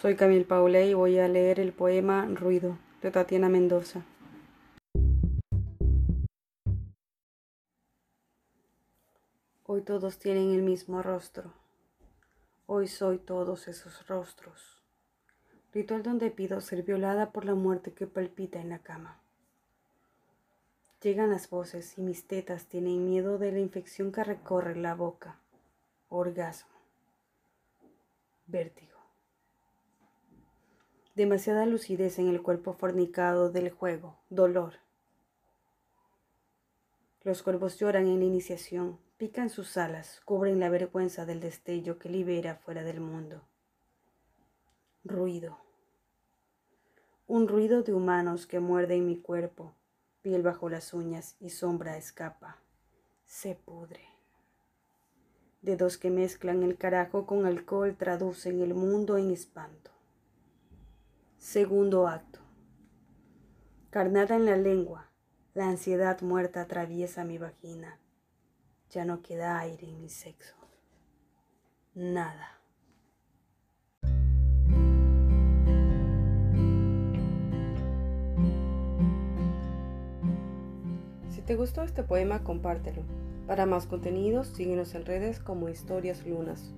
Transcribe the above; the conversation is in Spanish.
Soy Camille Paulé y voy a leer el poema Ruido de Tatiana Mendoza. Hoy todos tienen el mismo rostro. Hoy soy todos esos rostros. Ritual donde pido ser violada por la muerte que palpita en la cama. Llegan las voces y mis tetas tienen miedo de la infección que recorre la boca. Orgasmo. Vértigo. Demasiada lucidez en el cuerpo fornicado del juego. Dolor. Los cuervos lloran en la iniciación, pican sus alas, cubren la vergüenza del destello que libera fuera del mundo. Ruido. Un ruido de humanos que muerden mi cuerpo, piel bajo las uñas y sombra escapa, se pudre. Dedos que mezclan el carajo con alcohol traducen el mundo en espanto. Segundo acto. Carnada en la lengua, la ansiedad muerta atraviesa mi vagina. Ya no queda aire en mi sexo. Nada. te gustó este poema, compártelo. Para más contenidos, síguenos en redes como Historias Lunas.